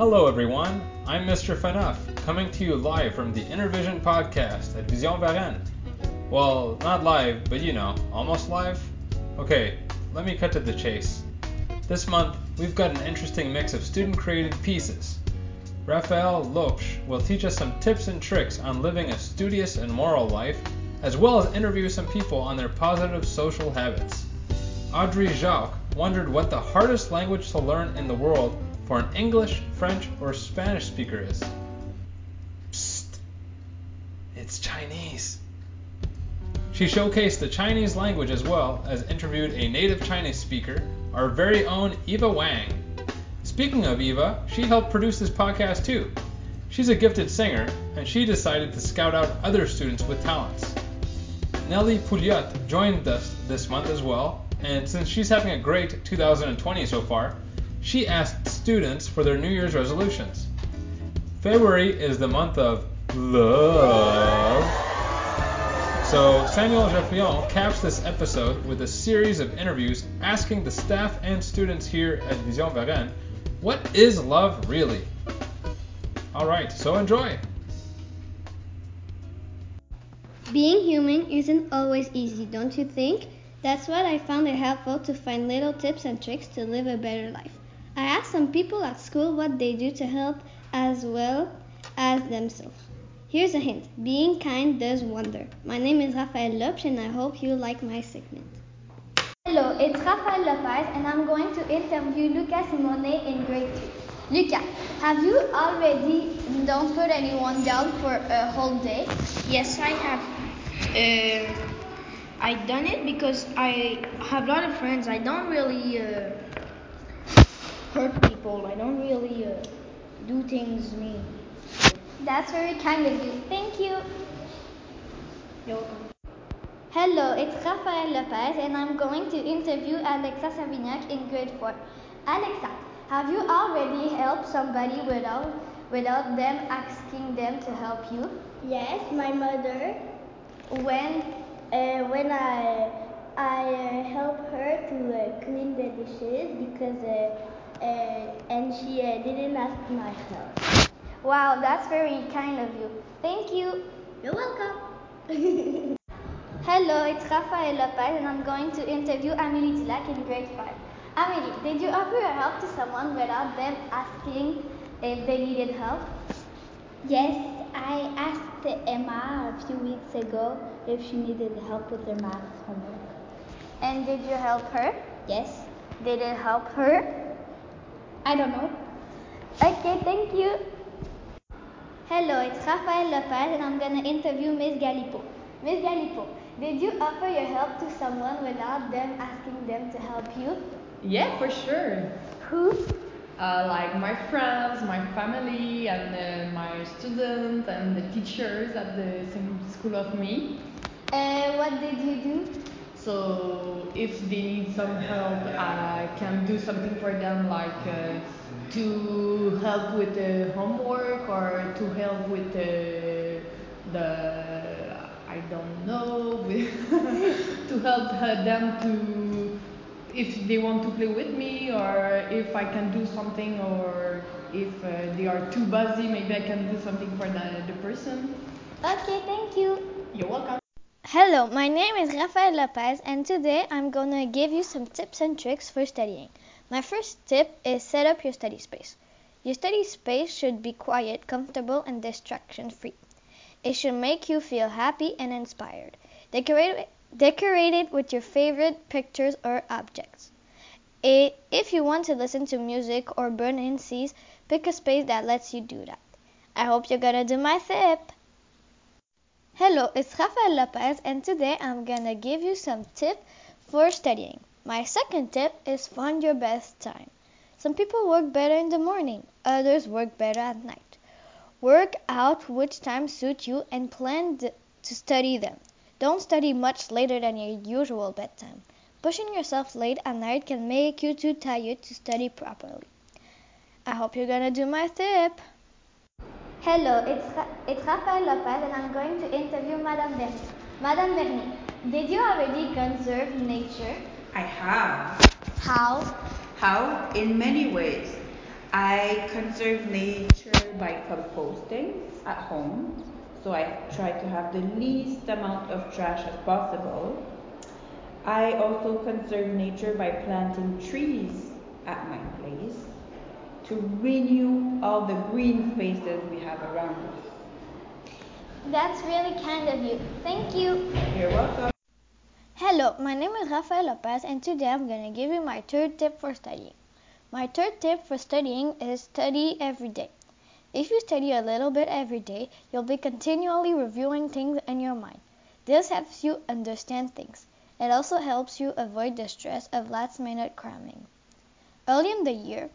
Hello, everyone. I'm Mr. Faneuf, coming to you live from the Intervision podcast at Vision Varennes. Well, not live, but you know, almost live. Okay, let me cut to the chase. This month, we've got an interesting mix of student created pieces. Raphael Lopes will teach us some tips and tricks on living a studious and moral life, as well as interview some people on their positive social habits. Audrey Jacques wondered what the hardest language to learn in the world for an English, French, or Spanish speaker is. Psst. It's Chinese. She showcased the Chinese language as well as interviewed a native Chinese speaker, our very own Eva Wang. Speaking of Eva, she helped produce this podcast too. She's a gifted singer, and she decided to scout out other students with talents. Nellie Pouliot joined us this month as well, and since she's having a great 2020 so far, she asked students for their New Year's resolutions. February is the month of love. So Samuel Geoffrion caps this episode with a series of interviews asking the staff and students here at Vision Varennes, what is love really? Alright, so enjoy! Being human isn't always easy, don't you think? That's what I found it helpful to find little tips and tricks to live a better life. I asked some people at school what they do to help as well as themselves. Here's a hint being kind does wonder. My name is Raphael Lopes and I hope you like my segment. Hello, it's Raphael Lopez and I'm going to interview Luca Simone in grade 3. Luca, have you already don't put anyone down for a whole day? Yes, I have. Uh, I done it because I have a lot of friends. I don't really uh, hurt people. I don't really uh, do things mean. That's very kind of you. Thank you. You're welcome. Hello, it's Rafael Lopez and I'm going to interview Alexa Savignac in grade 4. Alexa, have you already helped somebody without without them asking them to help you? Yes, my mother. When Uh, when I I uh, help her to uh, clean the dishes because uh, uh, and she uh, didn't ask my help. Wow, that's very kind of you. Thank you. You're welcome. Hello, it's Rafael Lopez and I'm going to interview Amélie Dulac in grade 5. Amélie, did you offer your help to someone without them asking if they needed help? Yes, I asked Emma a few weeks ago if she needed help with her math homework. And did you help her? Yes. Did it help her? I don't know. Okay, thank you. Hello, it's Rafael Lopez and I'm gonna interview Miss Galipo. Miss Galipo, did you offer your help to someone without them asking them to help you? Yeah, for sure. Who? Uh, like my friends, my family, and uh, my students and the teachers at the same school of me. Uh, what did you do? So if they need some help, I can do something for them, like uh, to help with the homework or to help with the the I don't know, to help them to if they want to play with me or if I can do something or if uh, they are too busy, maybe I can do something for the, the person. Okay, thank you. You're welcome. Hello, my name is Rafael Lopez and today I'm gonna give you some tips and tricks for studying. My first tip is set up your study space. Your study space should be quiet, comfortable, and distraction free. It should make you feel happy and inspired. Decorate it, decorate it with your favorite pictures or objects. I- If you want to listen to music or burn incense, pick a space that lets you do that. I hope you're gonna do my tip. Hello, it's Rafael Lopez, and today I'm gonna give you some tips for studying. My second tip is find your best time. Some people work better in the morning, others work better at night. Work out which times suit you and plan to study them. Don't study much later than your usual bedtime. Pushing yourself late at night can make you too tired to study properly. I hope you're gonna do my tip. Hello, it's, it's Rafael Lopez and I'm going to interview Madame Bernier. Madame Bernier, did you already conserve nature? I have. How? How? In many ways. I conserve nature by composting at home. So I try to have the least amount of trash as possible. I also conserve nature by planting trees at my to renew all the green spaces we have around us. That's really kind of you. Thank you. You're welcome. Hello, my name is Rafael Lopez, and today I'm going to give you my third tip for studying. My third tip for studying is study every day. If you study a little bit every day, you'll be continually reviewing things in your mind. This helps you understand things. It also helps you avoid the stress of last minute cramming. Early in the year,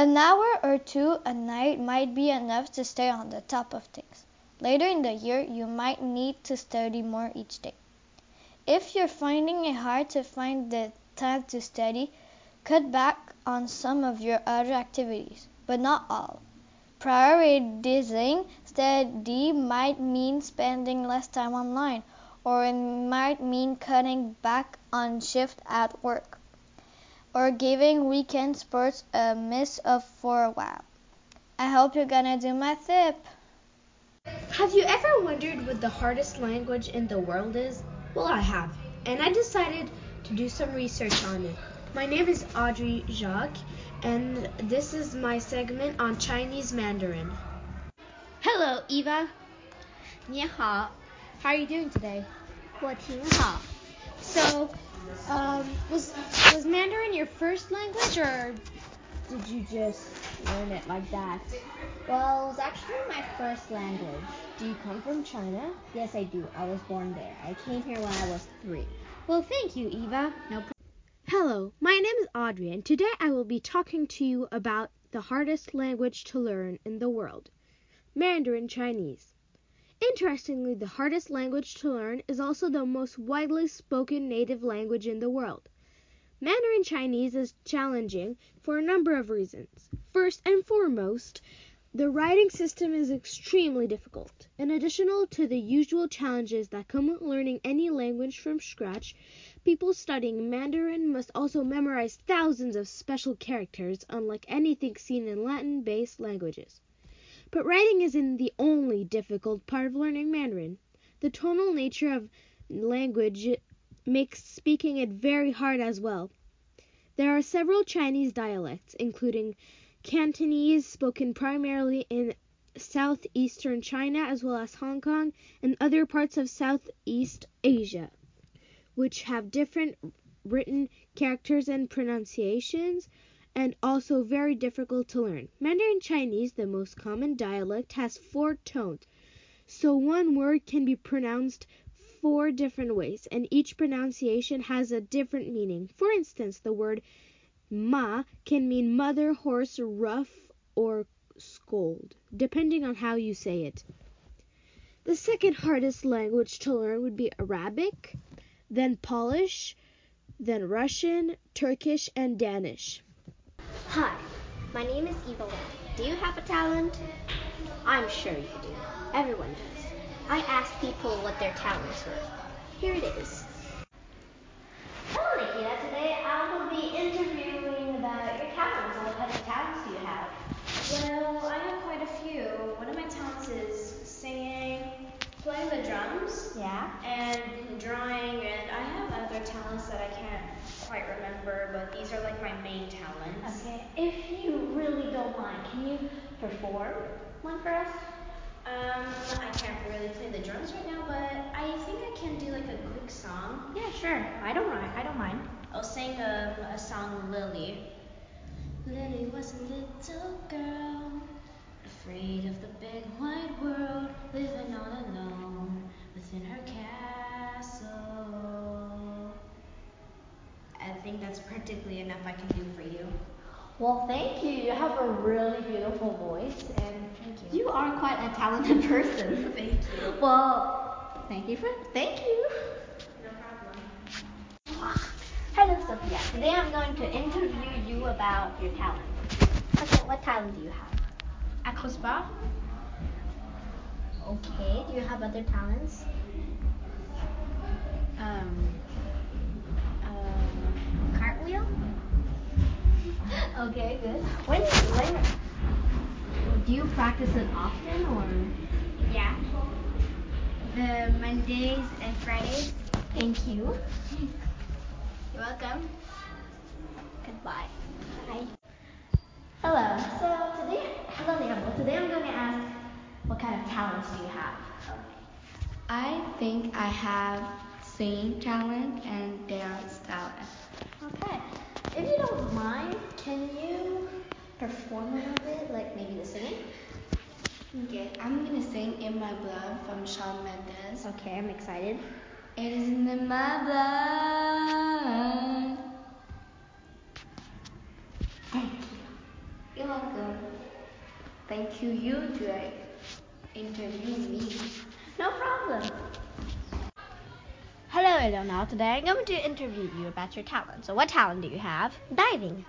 an hour or two a night might be enough to stay on the top of things. Later in the year, you might need to study more each day. If you're finding it hard to find the time to study, cut back on some of your other activities, but not all. Prioritizing study might mean spending less time online, or it might mean cutting back on shift at work, or giving weekend sports a miss of for a while. I hope you're gonna do my tip. Have you ever wondered what the hardest language in the world is? Well, I have, and I decided to do some research on it. My name is Audrey Jacques, and this is my segment on Chinese Mandarin. Hello, Eva. 你好. How are you doing today? 我挺好. So, um, was was Mandarin your first language, or did you just learn it like that? Well, it was actually my first language. Do you come from China? Yes, I do. I was born there. I came here when I was three. Well, thank you, Eva. No problem. Hello, my name is Audrey, and today I will be talking to you about the hardest language to learn in the world Mandarin Chinese. Interestingly, the hardest language to learn is also the most widely spoken native language in the world. Mandarin Chinese is challenging for a number of reasons. First and foremost, the writing system is extremely difficult. In addition to the usual challenges that come with learning any language from scratch, people studying Mandarin must also memorize thousands of special characters, unlike anything seen in Latin based languages. But writing isn't the only difficult part of learning Mandarin. The tonal nature of language makes speaking it very hard as well. There are several Chinese dialects, including Cantonese, spoken primarily in southeastern China as well as Hong Kong and other parts of Southeast Asia, which have different written characters and pronunciations and also very difficult to learn. Mandarin Chinese, the most common dialect, has four tones, so one word can be pronounced four different ways, and each pronunciation has a different meaning. For instance, the word ma can mean mother, horse, rough, or scold, depending on how you say it. The second hardest language to learn would be Arabic, then Polish, then Russian, Turkish, and Danish. Hi, my name is Eva Lam. Do you have a talent? I'm sure you do. Everyone does. I asked people what their talents were. Here it is. Hello, Nikita. Today I will be interviewing about your talents. What kind of talents do you have? Well, I have quite a few. One of my talents is singing, playing the drums, Yeah? and drawing, and I have other talents that I can't quite remember, but these are like my main talents. Okay. If you really don't mind, can you perform one for us? Um, I can't really play the drums right now, but I think I can do like a quick song. Yeah, sure. I don't mind. I don't mind. I'll sing a, a song, Lily. Lily was a little girl, afraid of the big wide world, living all alone within her castle. I think that's practically enough I can do for you. Well, thank you. You have a really beautiful voice, quite a talented person. Thank you. Well, thank you for thank you. No problem. Hello, Sophia. Today I'm going to interview you about your talent. Okay, what talent do you have? Akosba? Okay. Do you have other talents? Um, um, Cartwheel? okay, good. When, when do you practice it often or? Yeah. The Mondays and Fridays. Thank you. You're welcome. Goodbye. Bye. Hello. So today, hello Leandro. Today I'm going to ask, what kind of talents do you have? I think I have singing talent and dance talent. Okay. If you don't mind, can you perform a little bit, like maybe the singing? Okay, I'm gonna sing In My Blood from Shawn Mendes. Okay, I'm excited. It is in my blood. Thank you. You're welcome. Thank you, you, to like, interview me. No problem. Hello, Eleanor. Today I'm going to interview you about your talent. So, what talent do you have? Diving.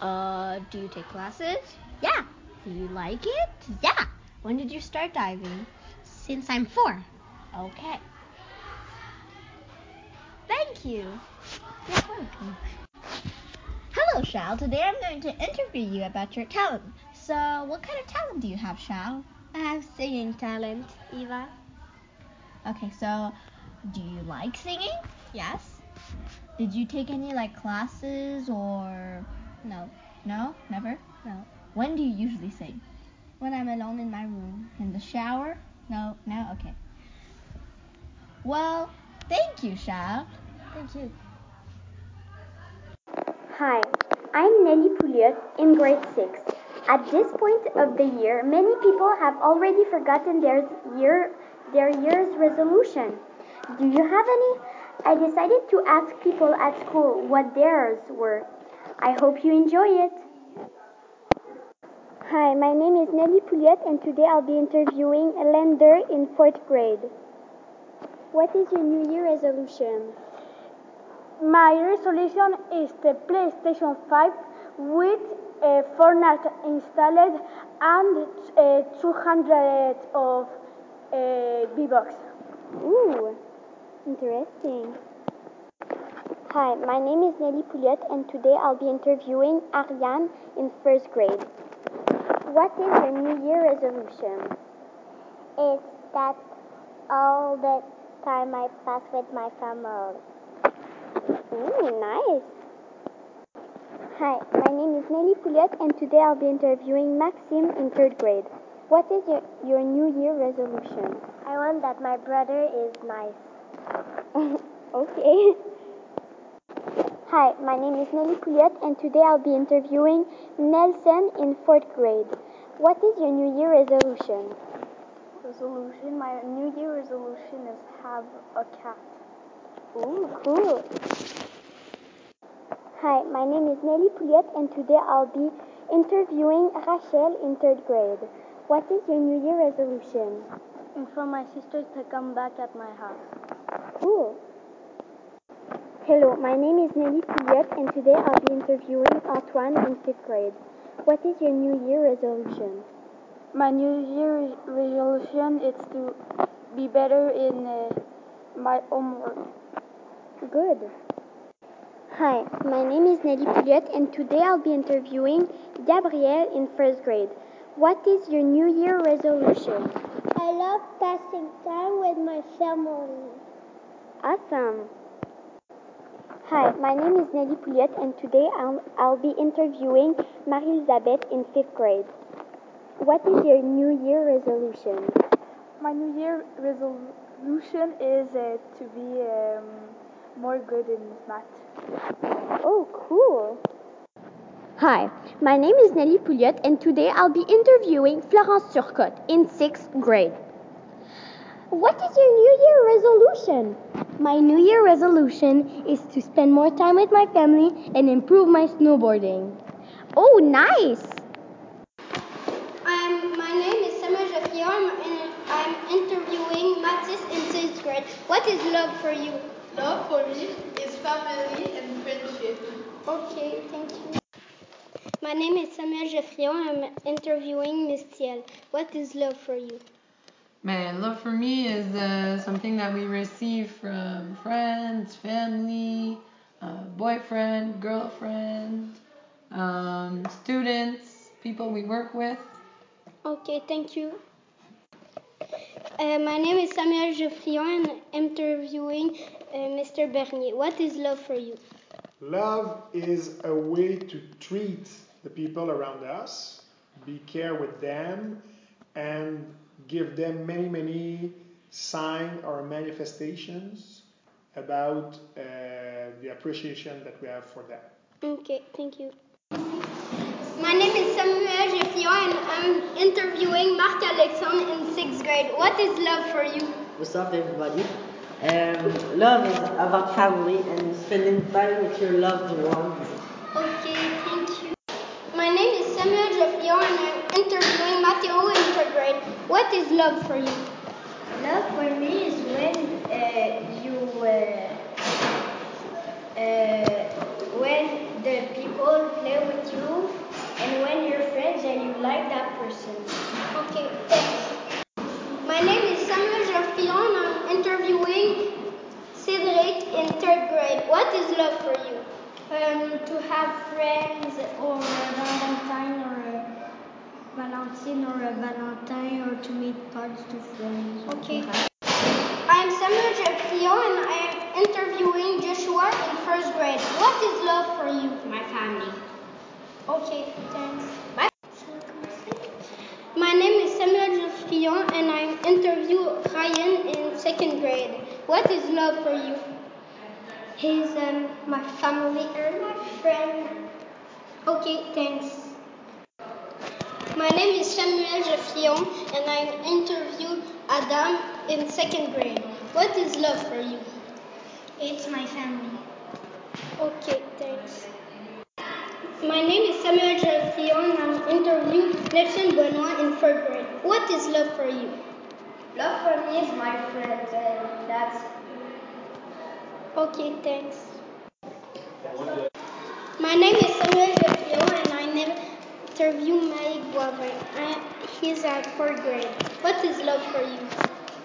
Uh, do you take classes? Yeah. Do you like it? Yeah. When did you start diving? Since I'm four. Okay. Thank you. You're welcome. Hello, Shao. Today I'm going to interview you about your talent. So, what kind of talent do you have, Shao? I have singing talent, Eva. Okay, so do you like singing? Yes. Did you take any like classes or No. no? Never? No. When do you usually sing? When I'm alone in my room. In the shower? No, no, okay. Well, thank you, Shao. Thank you. Hi, I'm Nelly Pouliot in grade 6. At this point of the year, many people have already forgotten their year their year's resolution. Do you have any? I decided to ask people at school what theirs were. I hope you enjoy it. Hi, my name is Nelly Pouliot and today I'll be interviewing a Lender in 4th grade. What is your New Year resolution? My resolution is the PlayStation 5 with a Fortnite installed and uh, 200 of uh, V-Bucks. Ooh, interesting. Hi, my name is Nelly Pouliot and today I'll be interviewing Ariane in first grade. What is your New Year resolution? It's that all the time I pass with my family. Ooh, nice. Hi, my name is Nelly Pouliot and today I'll be interviewing Maxime in third grade. What is your, your New Year resolution? I want that my brother is nice. okay. Hi, my name is Nelly Pouliot and today I'll be interviewing Nelson in fourth grade. What is your New Year resolution? Resolution. My New Year resolution is have a cat. Ooh, cool. Hi, my name is Nelly Pouliot and today I'll be interviewing Rachel in third grade. What is your New Year resolution? And for my sisters to come back at my house. Cool. Hello, my name is Nelly Pouliot and today I'll be interviewing Antoine in fifth grade. What is your New Year resolution? My New Year resolution is to be better in uh, my homework. Good. Hi, my name is Nelly Pouliot and today I'll be interviewing Gabrielle in first grade. What is your New Year resolution? I love passing time with my family. Awesome. Hi, my name is Nelly Pouliot and today I'll, I'll be interviewing Marie-Elisabeth in fifth grade. What is your New Year resolution? My New Year resolution is uh, to be um, more good in math. Oh, cool. Hi, my name is Nelly Pouliot and today I'll be interviewing Florence Turcotte in sixth grade. What is your New Year resolution? My New Year resolution is to spend more time with my family and improve my snowboarding. Oh, nice! I'm, my name is Samuel Geoffrion and I'm interviewing Mathis in sixth grade. What is love for you? Love for me is family and friendship. Okay, thank you. My name is Samuel Geoffrion. And I'm interviewing Miss Thiel. What is love for you? Man, love for me is uh, something that we receive from friends, family, uh, boyfriend, girlfriend, um, students, people we work with. Okay, thank you. Uh, my name is Samuel Geoffrion and I'm interviewing uh, Mr. Bernier. What is love for you? Love is a way to treat the people around us, be care with them, and give them many, many signs or manifestations about uh, the appreciation that we have for them. Okay, thank you. My name is Samuel Geoffrion and I'm interviewing Marc Alexandre in sixth grade. What is love for you? What's up, everybody? Um, love is about family and spending time with your loved ones. What is love for you? Love for me is when uh, you uh, uh, when the people play with you and when you're friends and you like that person. Okay, thanks. My name is Samuel and I'm interviewing Cedric in third grade. What is love for you? Um, to have friends or a Valentine or a Valentine or a Valentine or to make cards to friends. Okay. I'm Samuel Geoffrion and I am interviewing Joshua in first grade. What is love for you? My family. Okay, thanks. Bye. My name is Samuel Geoffrion and I interview Ryan in second grade. What is love for you? He's um, my family and my friend. Okay, thanks. My name is Samuel Geoffrion and I interview Adam in second grade. What is love for you? It's my family. Okay, thanks. My name is Samuel Geoffrion and I'm interviewing Nelson Benoit in third grade. What is love for you? Love for me is my friends and that's Okay, thanks. My name is Samuel I interview Mike Boivin. I, he's at fourth grade. What is love for you?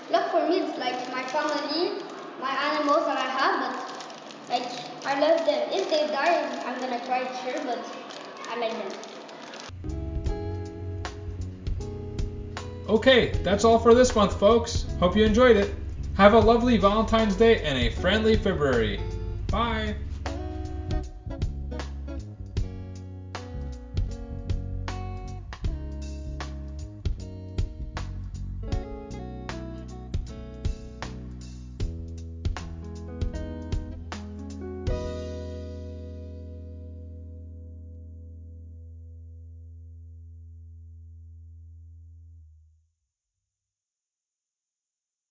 Love for me is like my family, my animals that I have, but like I love them. If they die, I'm gonna cry sure, but I like them. Okay, that's all for this month, folks. Hope you enjoyed it. Have a lovely Valentine's Day and a friendly February. Bye.